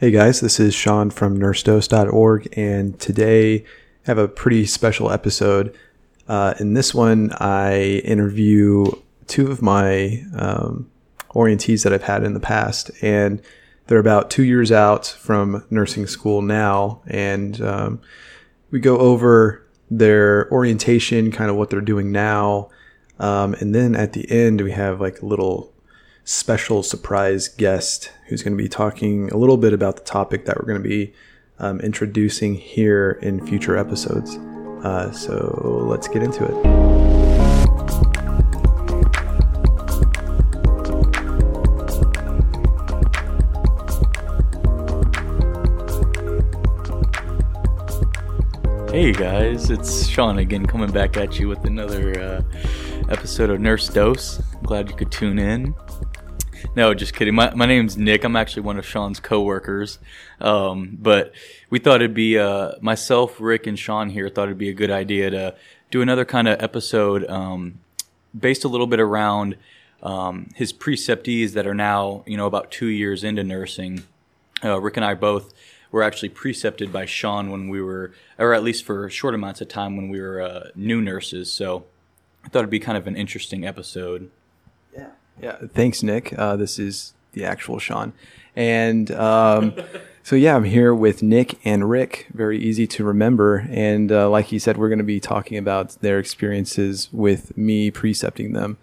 Hey guys, this is Sean from nursedose.org, and today I have a pretty special episode. Uh, in this one, I interview two of my um, orientees that I've had in the past, and they're about two years out from nursing school now, and um, we go over their orientation, kind of what they're doing now, um, and then at the end we have like a little special surprise guest who's going to be talking a little bit about the topic that we're going to be um, introducing here in future episodes. Uh, so let's get into it. Hey guys, it's Sean again coming back at you with another uh, episode of Nurse Dose. Glad you could tune in. No, just kidding. My, my name's Nick. I'm actually one of Sean's coworkers. Um, but we thought it'd be uh, myself, Rick, and Sean here thought it'd be a good idea to do another kind of episode um, based a little bit around um, his preceptees that are now, you know, about two years into nursing. Uh, Rick and I both were actually precepted by Sean when we were, or at least for short amounts of time when we were uh, new nurses. So I thought it'd be kind of an interesting episode. Yeah. Yeah. Thanks, Nick. Uh, this is the actual Sean. And um, so, yeah, I'm here with Nick and Rick. Very easy to remember. And uh, like he said, we're going to be talking about their experiences with me precepting them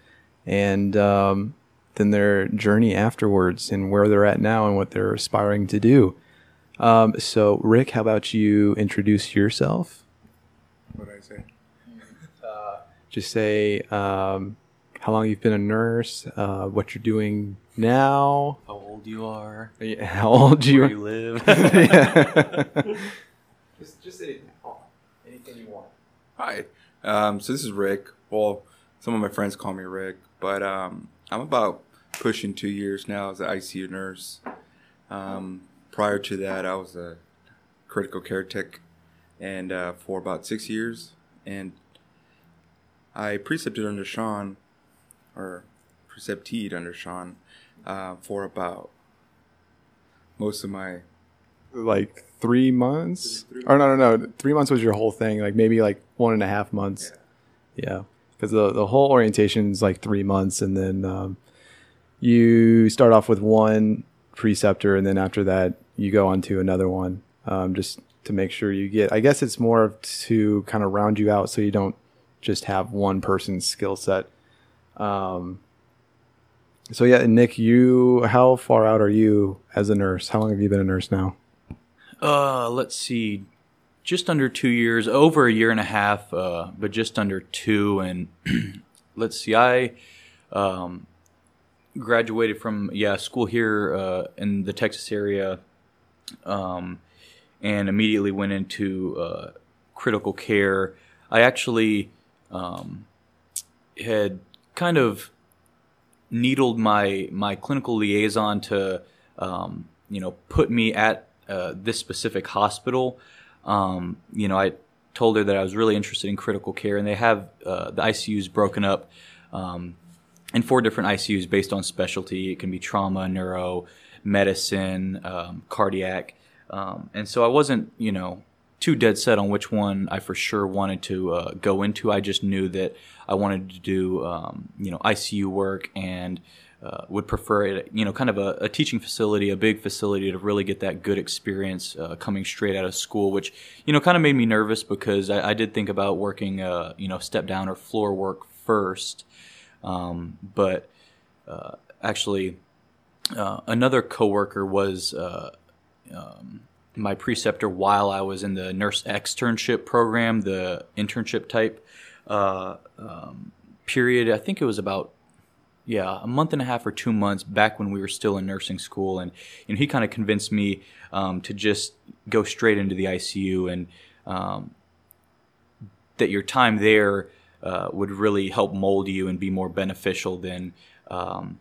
and um, then their journey afterwards and where they're at now and what they're aspiring to do. Um, so, Rick, how about you introduce yourself? What did I say? Just say um, how long you've been a nurse, uh, what you're doing now, How old you are, yeah, how old you where are. you live. just, just say anything you want. Hi. Um, so this is Rick. Well, some of my friends call me Rick, but um, I'm about pushing two years now as an ICU nurse. Um, prior to that, I was a critical care tech, and uh, for about six years, and I precepted under Sean, or precepteed under Sean, uh, for about most of my Like three months? Three- Or no, no, no. Three months was your whole thing. Like maybe like one and a half months. Yeah. Because the, the whole orientation is like three months. And then um, you start off with one preceptor. And then after that, you go on to another one um, just to make sure you get, I guess it's more to kind of round you out so you don't just have one person's skill set. Um, so yeah, Nick, you, how far out are you as a nurse? How long have you been a nurse now? Uh, let's see, just under two years, over a year and a half, uh, but just under two. And let's see, I um, graduated from yeah school here uh, in the Texas area, um, and immediately went into uh, critical care. I actually um, had kind of needled my my clinical liaison to um, you know put me at uh, this specific hospital. Um, you know, I told her that I was really interested in critical care, and they have uh, the ICUs broken up um, in four different ICUs based on specialty. It can be trauma, neuro, medicine, um, cardiac, um, and so I wasn't you know too dead set on which one I for sure wanted to uh, go into. I just knew that I wanted to do um, you know ICU work and uh, would prefer it, you know, kind of a, a, teaching facility, a big facility to really get that good experience uh, coming straight out of school, which, you know, kind of made me nervous because I, I did think about working, uh, you know, step down or floor work first. Um, but uh, actually, uh, another coworker was um, my preceptor while I was in the nurse externship program, the internship type um, period. I think it was about yeah, a month and a half or two months back when we were still in nursing school, and know, he kind of convinced me um, to just go straight into the ICU, and um, that your time there uh, would really help mold you and be more beneficial than um,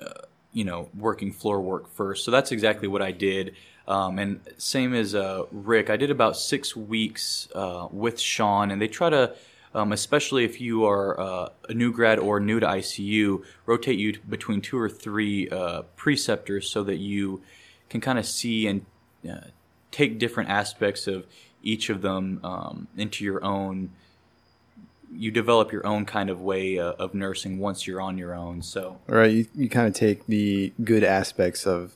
uh, you know working floor work first. So that's exactly what I did. Um, and same as uh, Rick, I did about six weeks uh, with Sean, and they try to um, especially if you are uh, a new grad or new to ICU, rotate you between two or three uh, preceptors so that you can kind of see and uh, take different aspects of each of them um, into your own you develop your own kind of way uh, of nursing once you're on your own so. Right you, you kind of take the good aspects of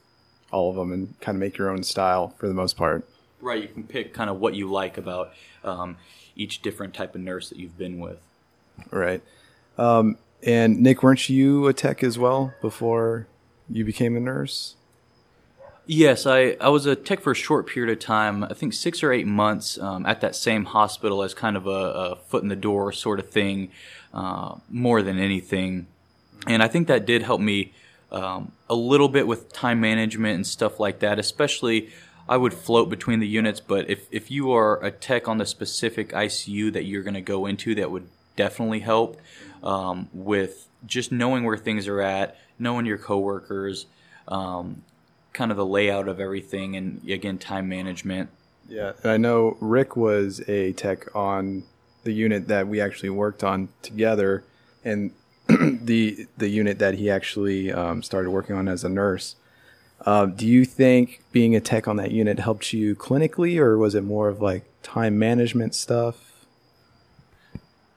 all of them and kind of make your own style for the most part. Right you can pick kind of what you like about um, each different type of nurse that you've been with. Right. Um, and nick weren't you a tech as well before you became a nurse Yes, I, I was a tech for a short period of time, I think six or eight months um, at that same hospital as kind of a, a foot in the door sort of thing, uh, more than anything. And I think that did help me um, a little bit with time management and stuff like that, especially. I would float between the units, but if, if you are a tech on the specific ICU that you're going to go into, that would definitely help um, with just knowing where things are at, knowing your coworkers, um, kind of the layout of everything and again time management. Yeah, and I know Rick was a tech on the unit that we actually worked on together, and the the unit that he actually um, started working on as a nurse. Uh, do you think being a tech on that unit helped you clinically, or was it more of like time management stuff?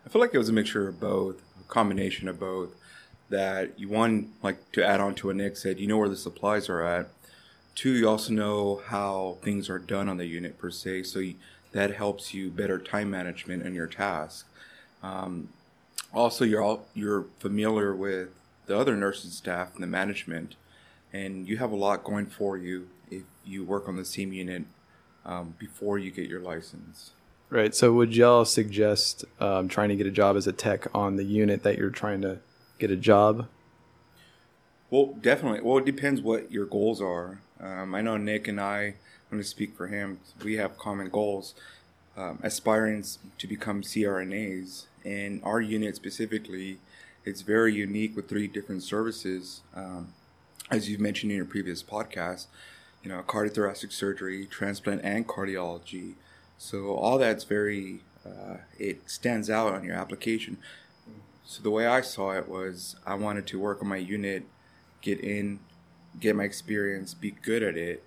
I feel like it was a mixture of both, a combination of both. That you one like to add on to what Nick said, you know where the supplies are at, Two, you also know how things are done on the unit per se, so you, that helps you better time management in your task. Um, also, you're all, you're familiar with the other nursing staff and the management, and you have a lot going for you if you work on the same unit um, before you get your license. Right. So, would y'all suggest um, trying to get a job as a tech on the unit that you're trying to get a job? Well, definitely. Well, it depends what your goals are. Um, I know Nick and I, I'm going to speak for him, we have common goals, um, aspiring to become CRNAs. And our unit specifically, it's very unique with three different services. Um, as you've mentioned in your previous podcast, you know, cardiothoracic surgery, transplant, and cardiology. So all that's very, uh, it stands out on your application. So the way I saw it was I wanted to work on my unit, get in, get my experience, be good at it,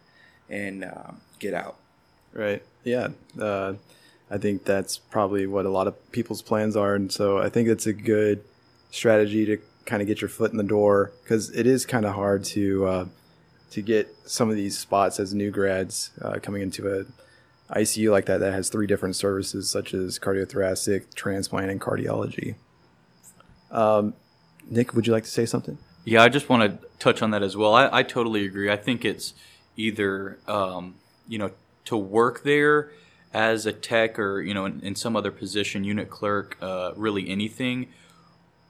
and uh, get out. Right. Yeah. Uh, I think that's probably what a lot of people's plans are, and so I think it's a good strategy to kind of get your foot in the door because it is kind of hard to uh, to get some of these spots as new grads uh, coming into a ICU like that that has three different services such as cardiothoracic, transplant, and cardiology. Um, Nick, would you like to say something? Yeah, I just want to touch on that as well. I, I totally agree. I think it's either um, you know to work there as a tech or you know in, in some other position, unit clerk, uh, really anything,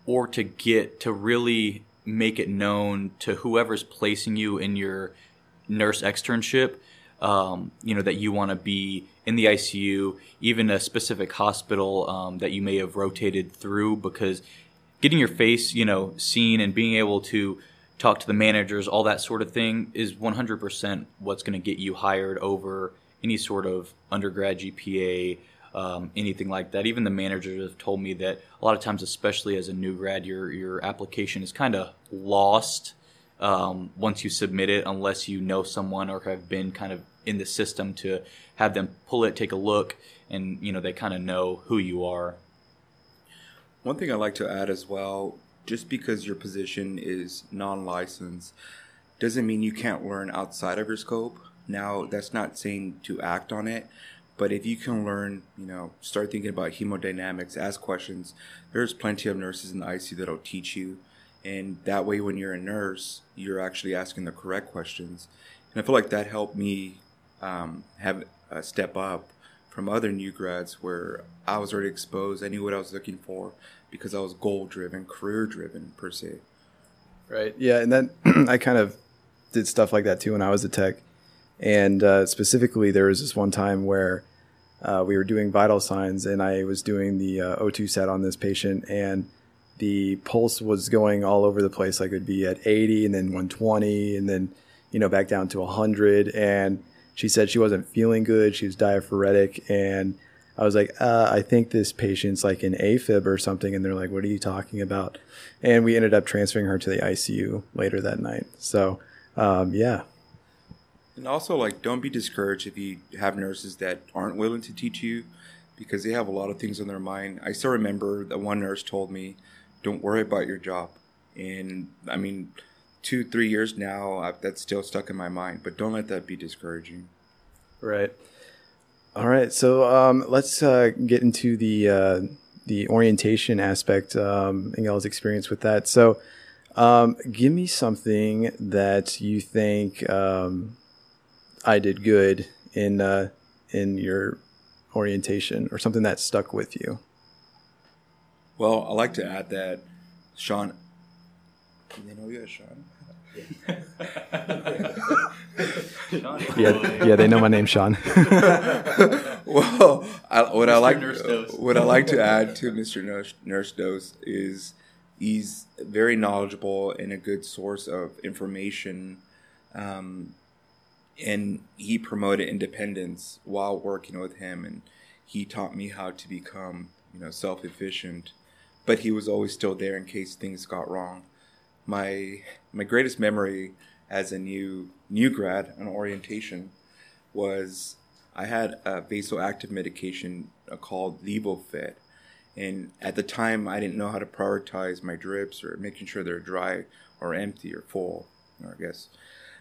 or to get to really make it known to whoever's placing you in your nurse externship. Um, you know that you want to be in the ICU, even a specific hospital um, that you may have rotated through, because getting your face, you know, seen and being able to talk to the managers, all that sort of thing is 100% what's going to get you hired over any sort of undergrad GPA, um, anything like that. Even the managers have told me that a lot of times, especially as a new grad, your your application is kind of lost um, once you submit it, unless you know someone or have been kind of in the system to have them pull it, take a look, and you know they kind of know who you are. One thing I'd like to add as well just because your position is non licensed doesn't mean you can't learn outside of your scope. Now, that's not saying to act on it, but if you can learn, you know, start thinking about hemodynamics, ask questions, there's plenty of nurses in the ICU that'll teach you. And that way, when you're a nurse, you're actually asking the correct questions. And I feel like that helped me um, have a step up from other new grads where I was already exposed. I knew what I was looking for because I was goal driven, career driven per se. Right. Yeah, and then I kind of did stuff like that too when I was a tech. And uh, specifically, there was this one time where uh, we were doing vital signs, and I was doing the uh, O2 sat on this patient, and the pulse was going all over the place. Like it'd be at 80, and then 120, and then you know back down to 100. And she said she wasn't feeling good. She was diaphoretic, and I was like, uh, I think this patient's like an AFib or something. And they're like, what are you talking about? And we ended up transferring her to the ICU later that night. So, um, yeah. And also, like, don't be discouraged if you have nurses that aren't willing to teach you because they have a lot of things on their mind. I still remember that one nurse told me, don't worry about your job. And I mean, two, three years now, I, that's still stuck in my mind, but don't let that be discouraging. Right. All right. So um, let's uh, get into the uh, the orientation aspect um, and y'all's experience with that. So, um, give me something that you think um, I did good in uh, in your orientation, or something that stuck with you. Well, I like to add that Sean. You know you, Sean. yeah, yeah, they know my name, Sean. well, I, what I like Nurse Dose. what I like to add to Mr. Nurse, Nurse Dose is he's very knowledgeable and a good source of information, um, and he promoted independence while working with him, and he taught me how to become you know self efficient, but he was always still there in case things got wrong. My my greatest memory as a new new grad on orientation was I had a vasoactive medication uh, called Levophed. And at the time, I didn't know how to prioritize my drips or making sure they're dry or empty or full, I guess.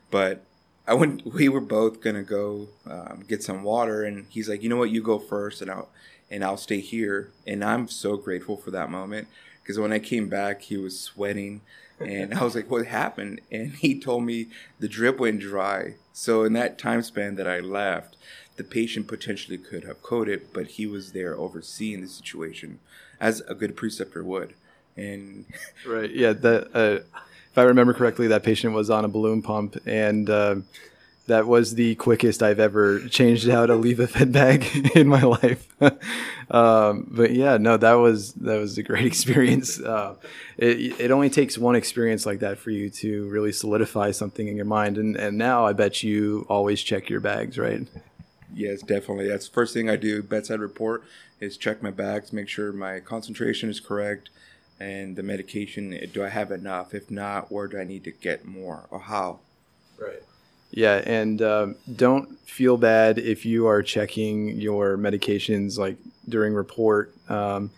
But I went. We were both gonna go um, get some water, and he's like, "You know what? You go first, and I'll and I'll stay here." And I'm so grateful for that moment because when I came back, he was sweating, and I was like, "What happened?" And he told me the drip went dry. So in that time span that I left, the patient potentially could have coded, but he was there overseeing the situation, as a good preceptor would. And Right. Yeah. That uh, if I remember correctly, that patient was on a balloon pump, and uh, that was the quickest I've ever changed out a Levophed bag in my life. um, but yeah, no, that was that was a great experience. Uh, it it only takes one experience like that for you to really solidify something in your mind, and and now I bet you always check your bags, right? Yes, definitely. That's the first thing I do. Bedside report is check my bags, make sure my concentration is correct, and the medication. Do I have enough? If not, where do I need to get more, or how? Right. Yeah, and um, don't feel bad if you are checking your medications like during report. Um,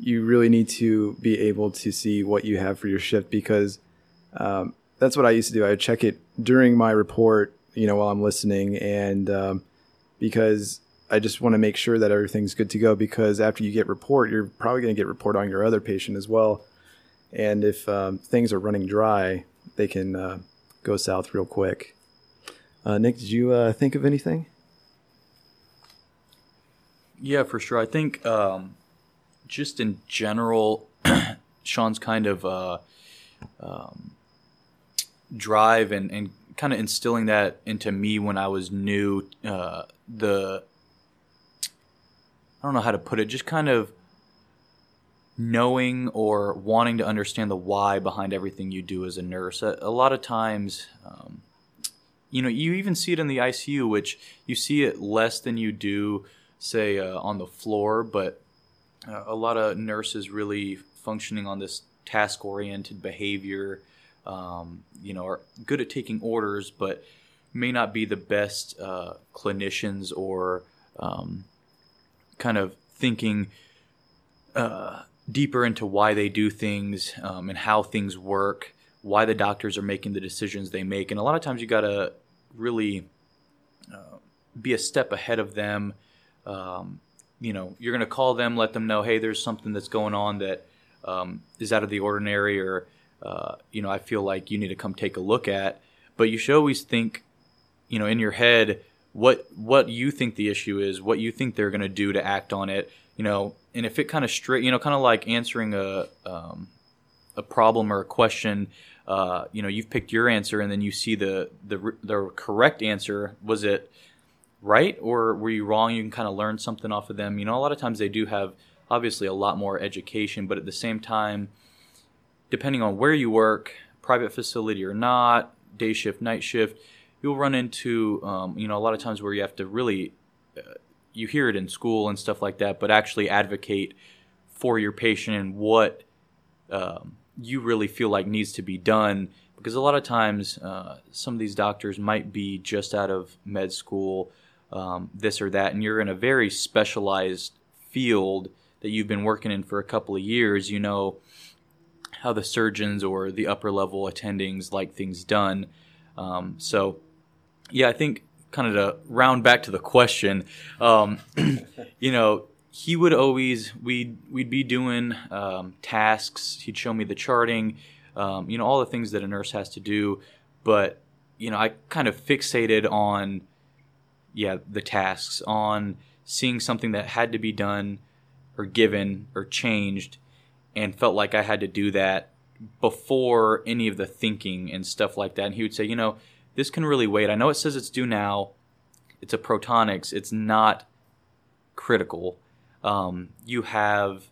you really need to be able to see what you have for your shift because um, that's what I used to do. I would check it during my report, you know, while I'm listening, and um, because I just want to make sure that everything's good to go. Because after you get report, you're probably going to get report on your other patient as well, and if um, things are running dry, they can uh, go south real quick. Uh, Nick, did you uh, think of anything? Yeah, for sure. I think um, just in general, Sean's kind of uh, um, drive and, and kind of instilling that into me when I was new. Uh, the I don't know how to put it. Just kind of knowing or wanting to understand the why behind everything you do as a nurse. A, a lot of times. Um, you know, you even see it in the ICU, which you see it less than you do, say, uh, on the floor. But uh, a lot of nurses really functioning on this task-oriented behavior, um, you know, are good at taking orders, but may not be the best uh, clinicians or um, kind of thinking uh, deeper into why they do things um, and how things work why the doctors are making the decisions they make. And a lot of times you got to really uh, be a step ahead of them. Um, you know, you're going to call them, let them know, hey, there's something that's going on that um, is out of the ordinary, or, uh, you know, I feel like you need to come take a look at. But you should always think, you know, in your head, what what you think the issue is, what you think they're going to do to act on it, you know, and if it kind of straight, you know, kind of like answering a um, a problem or a question, uh, you know, you've picked your answer and then you see the, the, the correct answer. Was it right or were you wrong? You can kind of learn something off of them. You know, a lot of times they do have obviously a lot more education, but at the same time, depending on where you work, private facility or not, day shift, night shift, you'll run into, um, you know, a lot of times where you have to really, uh, you hear it in school and stuff like that, but actually advocate for your patient and what, um, you really feel like needs to be done because a lot of times uh, some of these doctors might be just out of med school, um, this or that, and you're in a very specialized field that you've been working in for a couple of years. You know how the surgeons or the upper level attendings like things done. Um, so, yeah, I think kind of to round back to the question, um, you know, he would always we'd we'd be doing um, tasks. He'd show me the charting, um, you know, all the things that a nurse has to do. But you know, I kind of fixated on yeah the tasks on seeing something that had to be done or given or changed, and felt like I had to do that before any of the thinking and stuff like that. And he would say, you know, this can really wait. I know it says it's due now. It's a Protonix. It's not critical. Um, you have,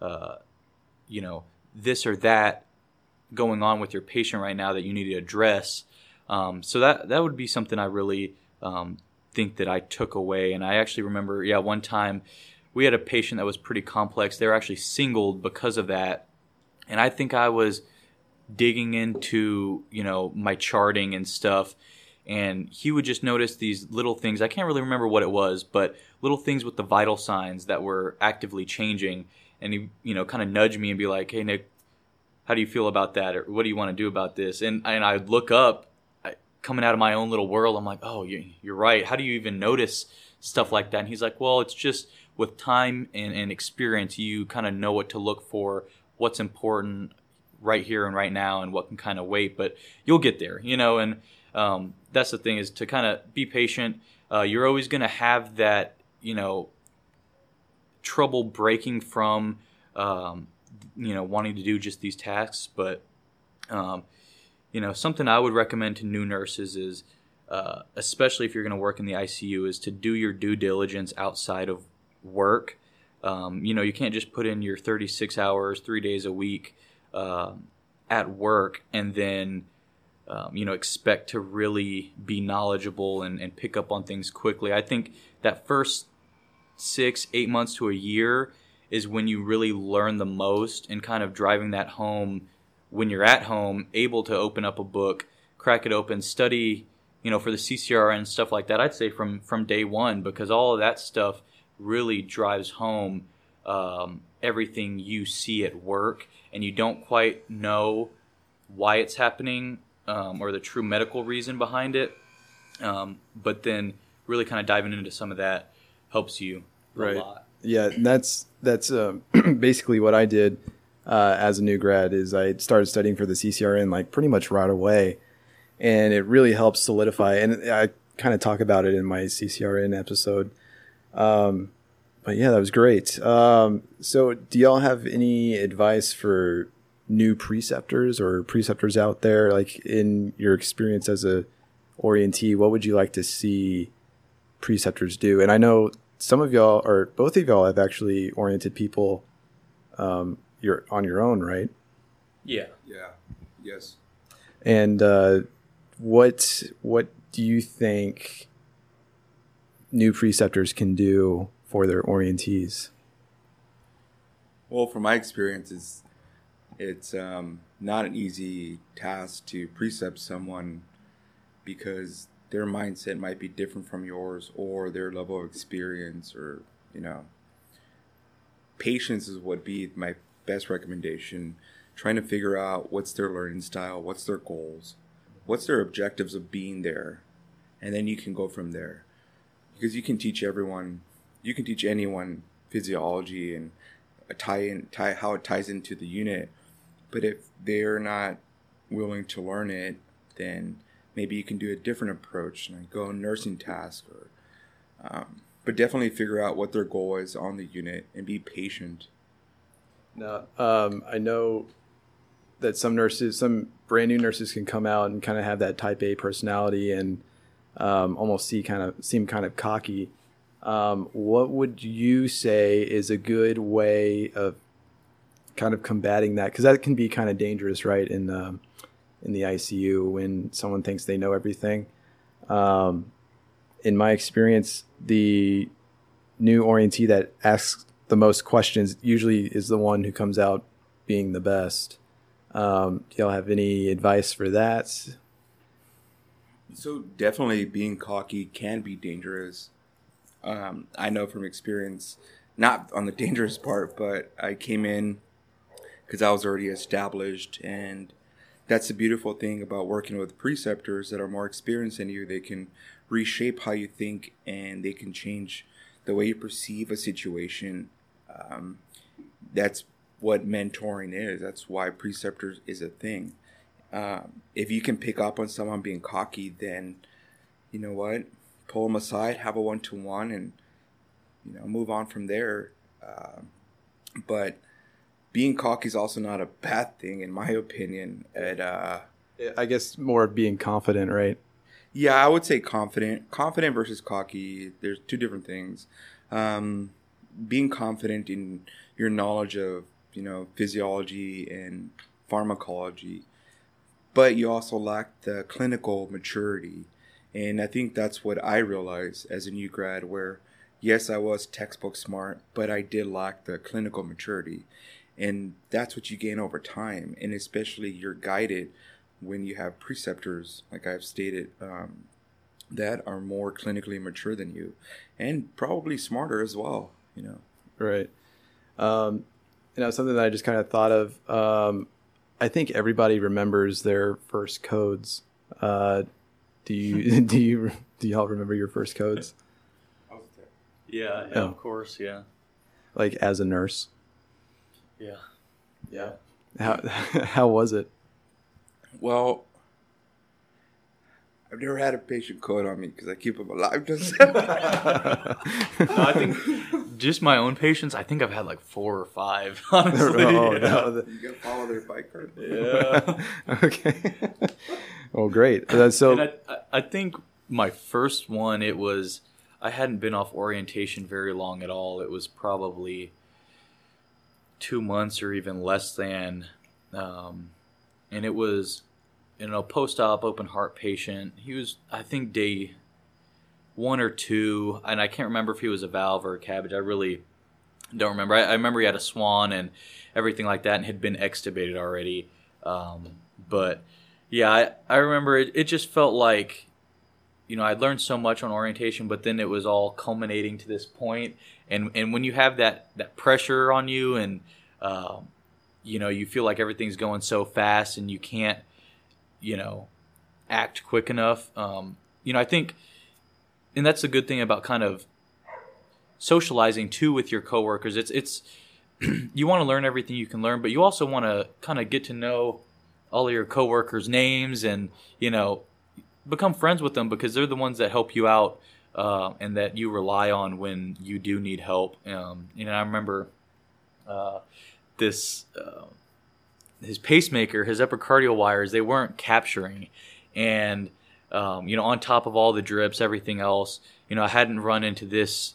uh, you know, this or that going on with your patient right now that you need to address. Um, so that that would be something I really um, think that I took away. And I actually remember, yeah, one time we had a patient that was pretty complex. They were actually singled because of that, and I think I was digging into you know my charting and stuff and he would just notice these little things. I can't really remember what it was but little things with the vital signs that were actively changing. And he you know kind of nudge me and be like hey nick how do you feel about that? Or what do you want to do about this? And and i'd look up coming out of my own little world i'm like oh you're right. How do you even notice stuff like that? And he's like well it's just with time and, and experience you kind of know what to look for what's important right here and right now and what can kind of wait but you'll get there you know? And um, that's the thing is to kind of be patient. Uh, you're always going to have that you know trouble breaking from um, you know wanting to do just these tasks but um, you know something i would recommend to new nurses is uh, especially if you're going to work in the icu is to do your due diligence outside of work. Um, you know you can't just put in your 36 hours three days a week uh, at work and then um, you know expect to really be knowledgeable and, and pick up on things quickly. I think that first six eight months to a year is when you really learn the most and kind of driving that home when you're at home able to open up a book crack it open study you know for the CCRN stuff like that i'd say from from day one because all of that stuff really drives home um, everything you see at work and you don't quite know why it's happening um, or the true medical reason behind it. Um, but then really kind of diving into some of that helps you right. Yeah, that's that's uh, basically what I did uh, as a new grad. Is I started studying for the CCRN like pretty much right away, and it really helps solidify. And I kind of talk about it in my CCRN episode. Um, but yeah, that was great. Um, so, do y'all have any advice for new preceptors or preceptors out there? Like in your experience as a orientee, what would you like to see preceptors do? And I know some of y'all or both of y'all have actually oriented people. Um, you're on your own, right? Yeah. Yeah. Yes. And uh, what what do you think new preceptors can do for their orientees? Well, from my experience, it's, it's um, not an easy task to precept someone because their mindset might be different from yours or their level of experience or, you know, patience is what be my best recommendation. Trying to figure out what's their learning style, what's their goals, what's their objectives of being there, and then you can go from there. Because you can teach everyone you can teach anyone physiology and tie in tie how it ties into the unit, but if they're not willing to learn it, then maybe you can do a different approach and go a nursing task or um, but definitely figure out what their goal is on the unit and be patient. Now, um, I know that some nurses, some brand new nurses, can come out and kind of have that Type A personality and um, almost see kind of seem kind of cocky. Um, what would you say is a good way of kind of combating that? Because that can be kind of dangerous, right? In the in the ICU when someone thinks they know everything. Um, in my experience, the new orientee that asks the most questions usually is the one who comes out being the best. Um, do y'all have any advice for that? So definitely being cocky can be dangerous. Um, I know from experience, not on the dangerous part, but I came in because I was already established, and that's the beautiful thing about working with preceptors that are more experienced than you. They can reshape how you think, and they can change the way you perceive a situation. Um, that's what mentoring is. That's why preceptors is a thing. Um, if you can pick up on someone being cocky, then you know what, pull them aside, have a one to one, and you know move on from there. Uh, but being cocky is also not a bad thing, in my opinion. It, uh, I guess more being confident, right? yeah, I would say confident. Confident versus cocky. There's two different things. Um, being confident in your knowledge of you know physiology and pharmacology, but you also lack the clinical maturity, and I think that's what I realized as a new grad. Where yes, I was textbook smart, but I did lack the clinical maturity, and that's what you gain over time, and especially you're guided when you have preceptors, like I've stated, um, that are more clinically mature than you, and probably smarter as well. You know. Right. Um, you know, something that I just kind of thought of. Um, I think everybody remembers their first codes. Uh, do you do you do y'all remember your first codes? Yeah, yeah Oh. of course, yeah, Like as a nurse, yeah. yeah. How how was it? Well, I've never had a patient code on me because I keep them alive. Just No, I think just my own patients. I think I've had like four or five. Honestly, oh, yeah. no, the- you gotta follow their bike card. Yeah. okay. well, great. Uh, So I, I- I think my first one, it was I hadn't been off orientation very long at all. It was probably two months or even less than, um, and it was you know post-op open heart patient. He was I think day one or two, and I can't remember if he was a valve or a CABG. I really don't remember. I, I remember he had a swan and everything like that, and had been extubated already. Um, but yeah, I, I remember it, it just felt like, you know, I'd learned so much on orientation, but then it was all culminating to this point. And, and when you have that, that pressure on you and, um, you know, you feel like everything's going so fast and you can't, you know, act quick enough. Um, you know, I think, and that's the good thing about kind of socializing too with your coworkers. It's, it's, you want to learn everything you can learn, but you also want to kind of get to know all of your coworkers' names and you know become friends with them because they're the ones that help you out uh, and that you rely on when you do need help. Um, you know, I remember uh, this uh, his pacemaker, his epicardial wires, they weren't capturing, and um, you know, on top of all the drips, everything else, you know, I hadn't run into this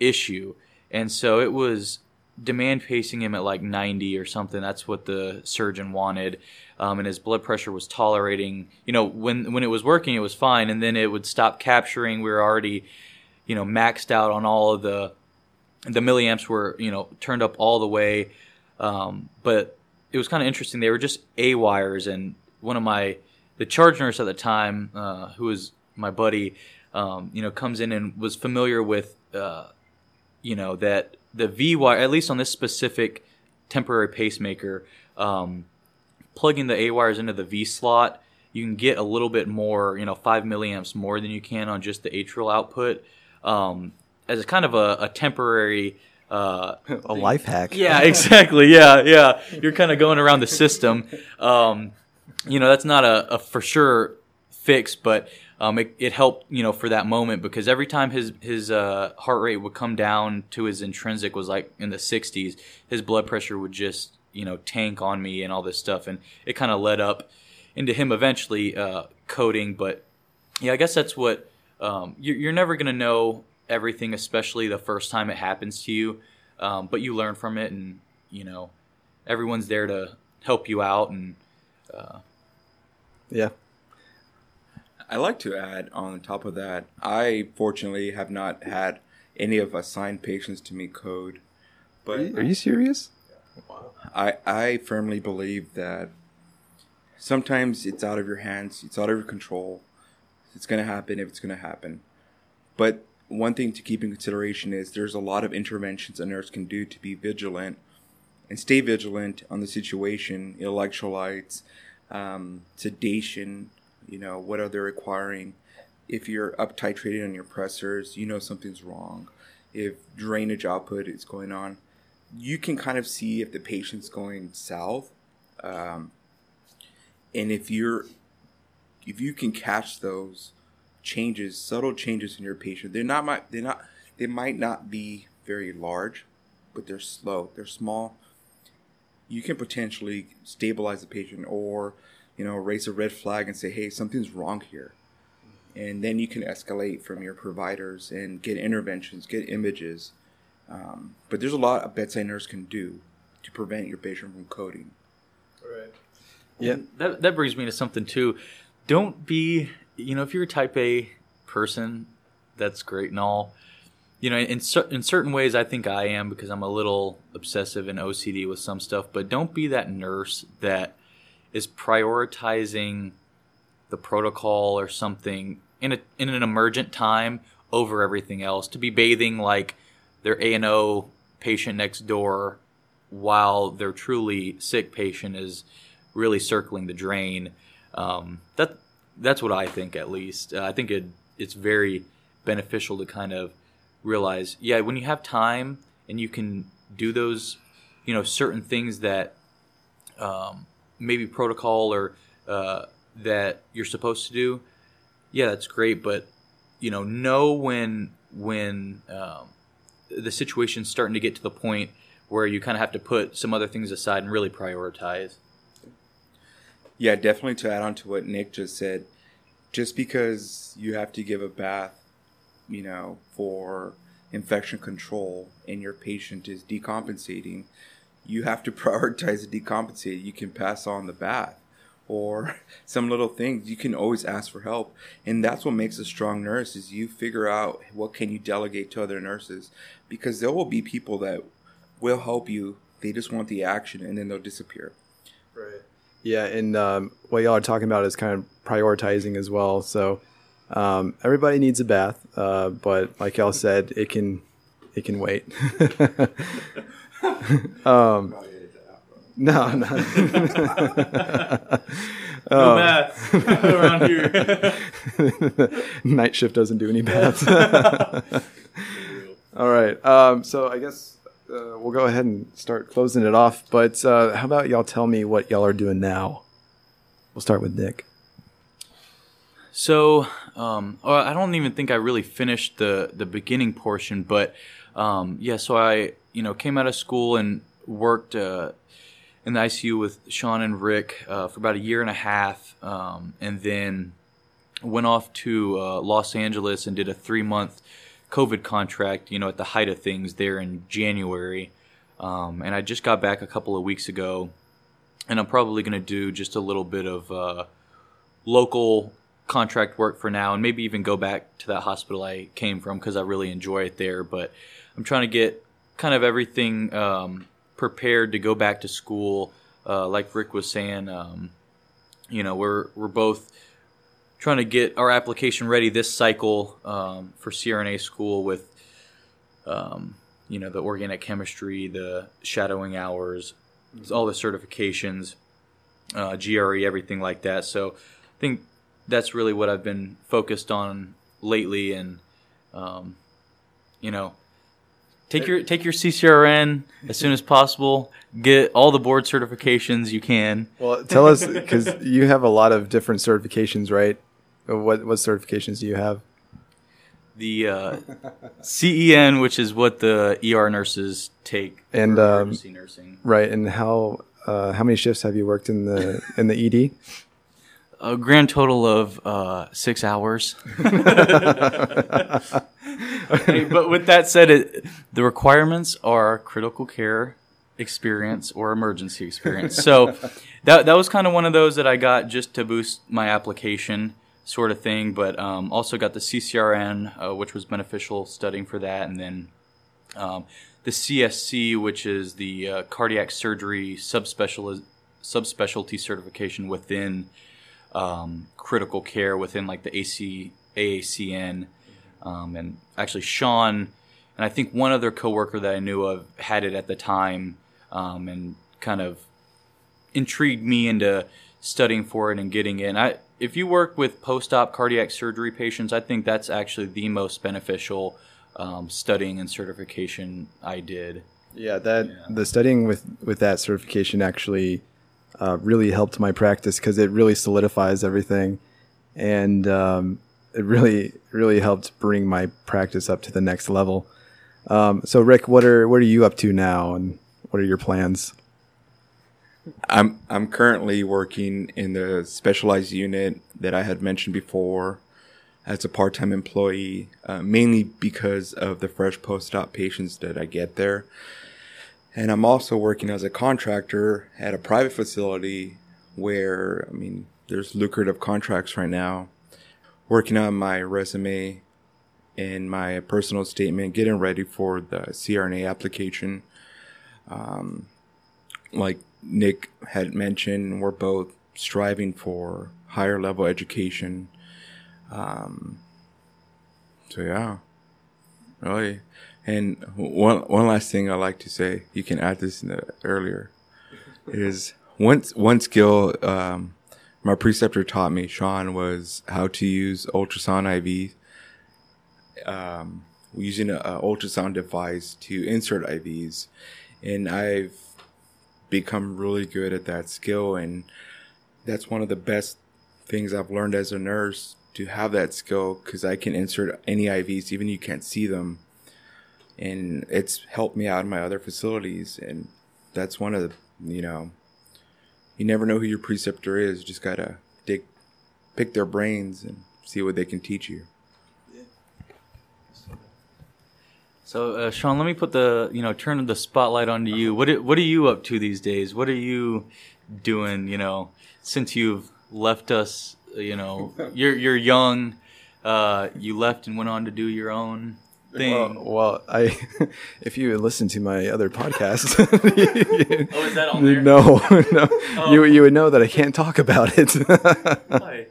issue, and so it was demand pacing him at like 90 or something. That's what the surgeon wanted. Um, and his blood pressure was tolerating, you know, when, when it was working, it was fine. And then it would stop capturing. We were already, you know, maxed out on all of the, the milliamps were, you know, turned up all the way. Um, but it was kind of interesting. They were just A wires. And one of my, the charge nurse at the time, uh, who was my buddy, um, you know, comes in and was familiar with, uh, you know, that the V wire, at least on this specific temporary pacemaker, um, plugging the A wires into the V slot, you can get a little bit more, you know, five milliamps more than you can on just the atrial output, um, as a kind of a, a temporary. Uh, a life hack. yeah, exactly. Yeah, yeah. You're kind of going around the system. Um, you know, that's not a, a for sure fix, but um, it, it helped, you know, for that moment because every time his his uh, heart rate would come down to his intrinsic was like in the 60s, his blood pressure would just, you know, tank on me and all this stuff, and it kind of led up into him eventually uh, coding. But yeah, I guess that's what um, you're, you're never gonna know everything, especially the first time it happens to you. Um, but you learn from it, and you know, everyone's there to help you out, and uh, Yeah. I like to add on top of that, I fortunately have not had any of assigned patients to me code, but Are you serious? I I firmly believe that sometimes it's out of your hands, it's out of your control. It's going to happen if it's going to happen. But one thing to keep in consideration is there's a lot of interventions a nurse can do to be vigilant and stay vigilant on the situation, electrolytes, um, sedation, you know, what are they requiring? If you're up titrated on your pressors, you know something's wrong. If drainage output is going on, you can kind of see if the patient's going south. Um, and if you're if you can catch those changes, subtle changes in your patient, they're not they're not they might not be very large, but they're slow. They're small. You can potentially stabilize the patient or, you know, raise a red flag and say, "Hey, something's wrong here." And then you can escalate from your providers and get interventions, get images. Um, but there's a lot a bedside nurse can do to prevent your patient from coding. Right. Yeah. That that brings me to something too. Don't be, you know, if you're a type A person, that's great and all. You know, in cer- in certain ways, I think I am because I'm a little obsessive and OCD with some stuff. But don't be that nurse that is prioritizing the protocol or something in a in an emergent time over everything else. To be bathing like their A and O patient next door while their truly sick patient is really circling the drain. Um, that that's what I think, at least. Uh, I think it it's very beneficial to kind of realize, yeah, when you have time and you can do those, you know, certain things that um, maybe protocol or uh, that you're supposed to do. Yeah, that's great, but you know, know when when um, the situation's starting to get to the point where you kind of have to put some other things aside and really prioritize. Yeah, definitely to add on to what Nick just said, just because you have to give a bath, you know, for infection control and your patient is decompensating, you have to prioritize the decompensate. You can pass on the bath or some little things. You can always ask for help. And that's what makes a strong nurse is you figure out what can you delegate to other nurses because there will be people that will help you. They just want the action and then they'll disappear. Right. Yeah, and um, what y'all are talking about is kind of prioritizing as well. So um, everybody needs a bath, uh, but like y'all said, it can it can wait. um, no, no. no baths around here. Night shift doesn't do any baths. All right. Um, so I guess uh, we'll go ahead and start closing it off. But uh, how about y'all tell me what y'all are doing now? We'll start with Nick. So, um, well, I don't even think I really finished the the beginning portion, but um, yeah. So I, you know, came out of school and worked uh, in the ICU with Sean and Rick uh, for about a year and a half, um, and then went off to uh, Los Angeles and did a three month COVID contract, you know, at the height of things there in January. Um, and I just got back a couple of weeks ago, and I'm probably going to do just a little bit of uh, local contract work for now, and maybe even go back to that hospital I came from because I really enjoy it there. But I'm trying to get kind of everything um, prepared to go back to school. Uh, like Rick was saying, um, you know, we're we're both trying to get our application ready this cycle um, for CRNA school with, um, you know, the organic chemistry, the shadowing hours, all the certifications, uh, GRE, everything like that. So I think that's really what I've been focused on lately, and um, you know, take your take your CCRN as soon as possible. Get all the board certifications you can. Well, tell us because you have a lot of different certifications, right? What what certifications do you have? The uh, CEN, which is what the ER nurses take, and um, nursing. Right, and how uh, how many shifts have you worked in the in the ED? A grand total of uh, six hours. okay, but with that said, it, the requirements are critical care experience or emergency experience. So that that was kind of one of those that I got just to boost my application sort of thing. But um, also got the CCRN, uh, which was beneficial studying for that, and then Um, the CSC, which is the uh, cardiac surgery subspecial subspecialty certification within um, critical care within like the AC AACN, um, and actually Sean and I think one other coworker that I knew of had it at the time, um, and kind of intrigued me into studying for it and getting it. And I, if you work with post-op cardiac surgery patients, I think that's actually the most beneficial um, studying and certification I did. Yeah, that yeah. the studying with with that certification actually uh, really helped my practice because it really solidifies everything, and um, it really really helped bring my practice up to the next level. Um, so, Rick, what are what are you up to now, and what are your plans? I'm I'm currently working in the specialized unit that I had mentioned before as a part-time employee, uh, mainly because of the fresh post-op patients that I get there. And I'm also working as a contractor at a private facility where I mean there's lucrative contracts right now. Working on my resume and my personal statement, getting ready for the CRNA application. Um, like Nick had mentioned, we're both striving for higher level education. Um, so yeah, really. And one one last thing I like to say, you can add this the, earlier, is one one skill um, my preceptor taught me, Sean, was how to use ultrasound IV um, using an ultrasound device to insert IVs, and I've become really good at that skill, and that's one of the best things I've learned as a nurse to have that skill because I can insert any IVs even you can't see them, and it's helped me out in my other facilities, and that's one of the you know you never know who your preceptor is. You just gotta dig, pick their brains and see what they can teach you. So, uh, Sean, let me put the you know turn the spotlight onto you. What what are you up to these days? What are you doing? You know, since you've left us, you know, you're you're young. Uh, you left and went on to do your own thing. Well, well I if you listen to my other podcast, oh, is that on there? No, no, oh. you you would know that I can't talk about it. Why?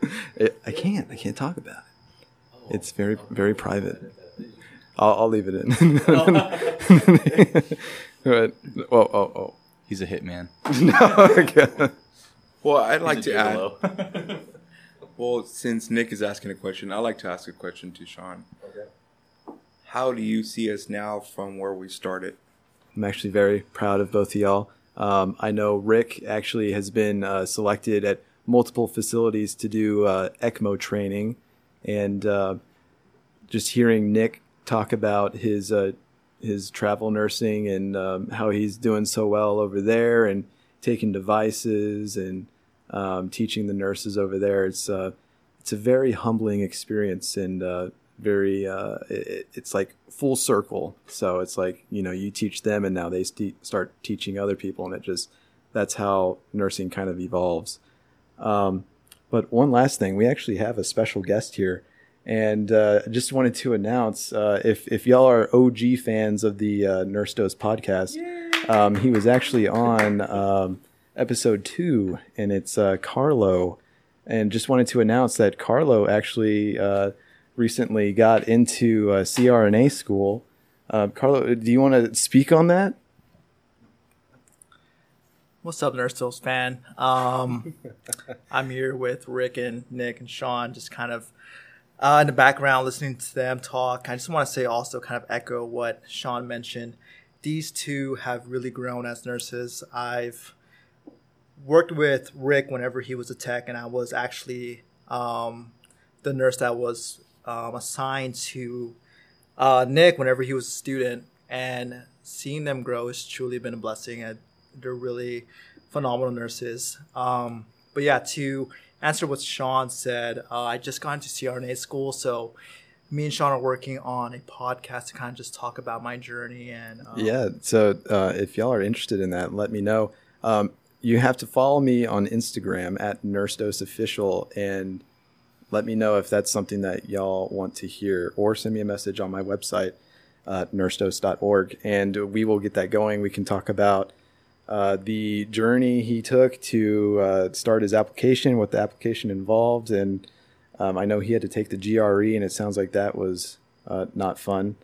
I can't. I can't talk about it. Oh, it's very very private. I'll, I'll leave it in. but, oh, oh, oh. He's a hitman. no. Well, I'd like to add. well, since Nick is asking a question, I'd like to ask a question to Sean. Okay. How do you see us now from where we started? I'm actually very proud of both of y'all. Um, I know Rick actually has been uh, selected at multiple facilities to do uh, ECMO training, and uh, just hearing Nick talk about his uh, his travel nursing and um, how he's doing so well over there and taking devices and um, teaching the nurses over there. It's uh, it's a very humbling experience and uh, very uh, it, it's like full circle. So it's like you know you teach them and now they st- start teaching other people and it just that's how nursing kind of evolves. Um, but one last thing, we actually have a special guest here. And uh, just wanted to announce uh, if, if y'all are OG fans of the uh, Nurse Dose podcast, um, he was actually on um, episode two, and it's uh, Carlo. And just wanted to announce that Carlo actually uh, recently got into uh, CRNA school. Uh, Carlo, do you want to speak on that? What's up, Nurse Dose fan? Um, I'm here with Rick and Nick and Sean, just kind of uh, in the background, listening to them talk. I just want to say also kind of echo what Sean mentioned. These two have really grown as nurses. I've worked with Rick whenever he was a tech, and I was actually um, the nurse that was um, assigned to uh, Nick whenever he was a student. And seeing them grow has truly been a blessing. And they're really phenomenal nurses. Um, but yeah, to answer what Sean said, uh, I just got into CRNA school, so me and Sean are working on a podcast to kind of just talk about my journey and um, yeah. So uh, if y'all are interested in that, let me know. Um, you have to follow me on Instagram at NurseDoseOfficial and let me know if that's something that y'all want to hear, or send me a message on my website. uh, nursedose.org. And we will get that going. We can talk about uh, the journey he took to uh, start his application, what the application involved. And um, I know he had to take the GRE, and it sounds like that was uh, not fun.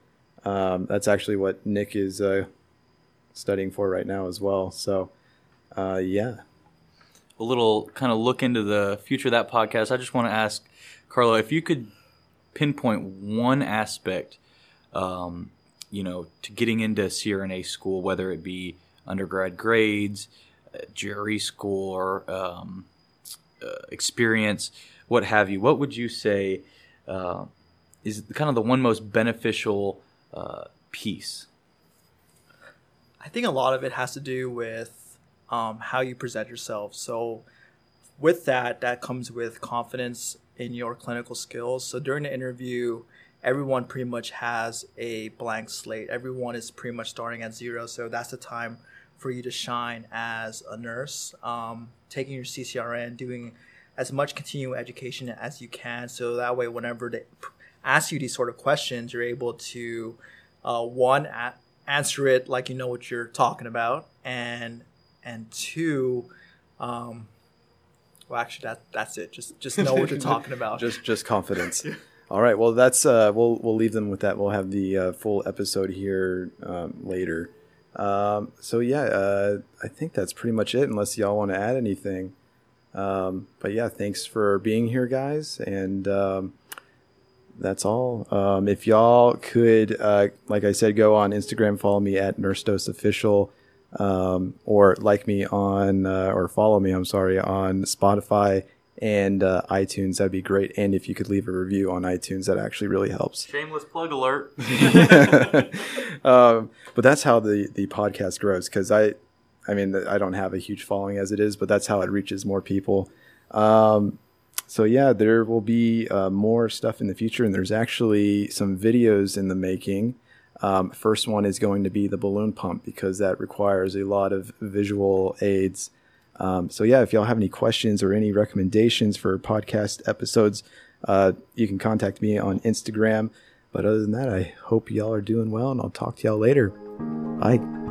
Um, that's actually what Nick is uh, studying for right now as well. So, uh, yeah. A little kind of look into the future of that podcast. I just want to ask Carlo if you could pinpoint one aspect, um, you know, to getting into CRNA school, whether it be undergrad grades, school, or um, uh, experience, what have you. What would you say uh, is kind of the one most beneficial uh, piece? I think a lot of it has to do with um, how you present yourself. So, with that, that comes with confidence in your clinical skills. So, during the interview, everyone pretty much has a blank slate. Everyone is pretty much starting at zero. So, that's the time for you to shine as a nurse, um, taking your CCRN, doing as much continuing education as you can. So, that way, whenever they ask you these sort of questions, you're able to, uh, one, at answer it like you know what you're talking about, and and two, um, well, actually, that that's it. Just just know what you're talking about. just just confidence. All right. Well, that's uh, we'll we'll leave them with that. We'll have the uh, full episode here um, later. Um, so yeah, uh, I think that's pretty much it. Unless y'all want to add anything. Um, but yeah, thanks for being here, guys, and um, that's all. Um, if y'all could, uh, like I said, go on Instagram, follow me at Nurse Official, um, or like me on, uh, or follow me, I'm sorry, on Spotify and uh, iTunes. That'd be great. And if you could leave a review on iTunes, that actually really helps. Shameless plug alert. um, but that's how the, the podcast grows because I, I mean, I don't have a huge following as it is, but that's how it reaches more people. Um, so yeah, there will be uh, more stuff in the future, and there's actually some videos in the making. Um, first one is going to be the balloon pump because that requires a lot of visual aids. Um, so yeah, if y'all have any questions or any recommendations for podcast episodes, uh, you can contact me on Instagram. But other than that, I hope y'all are doing well, and I'll talk to y'all later. Bye.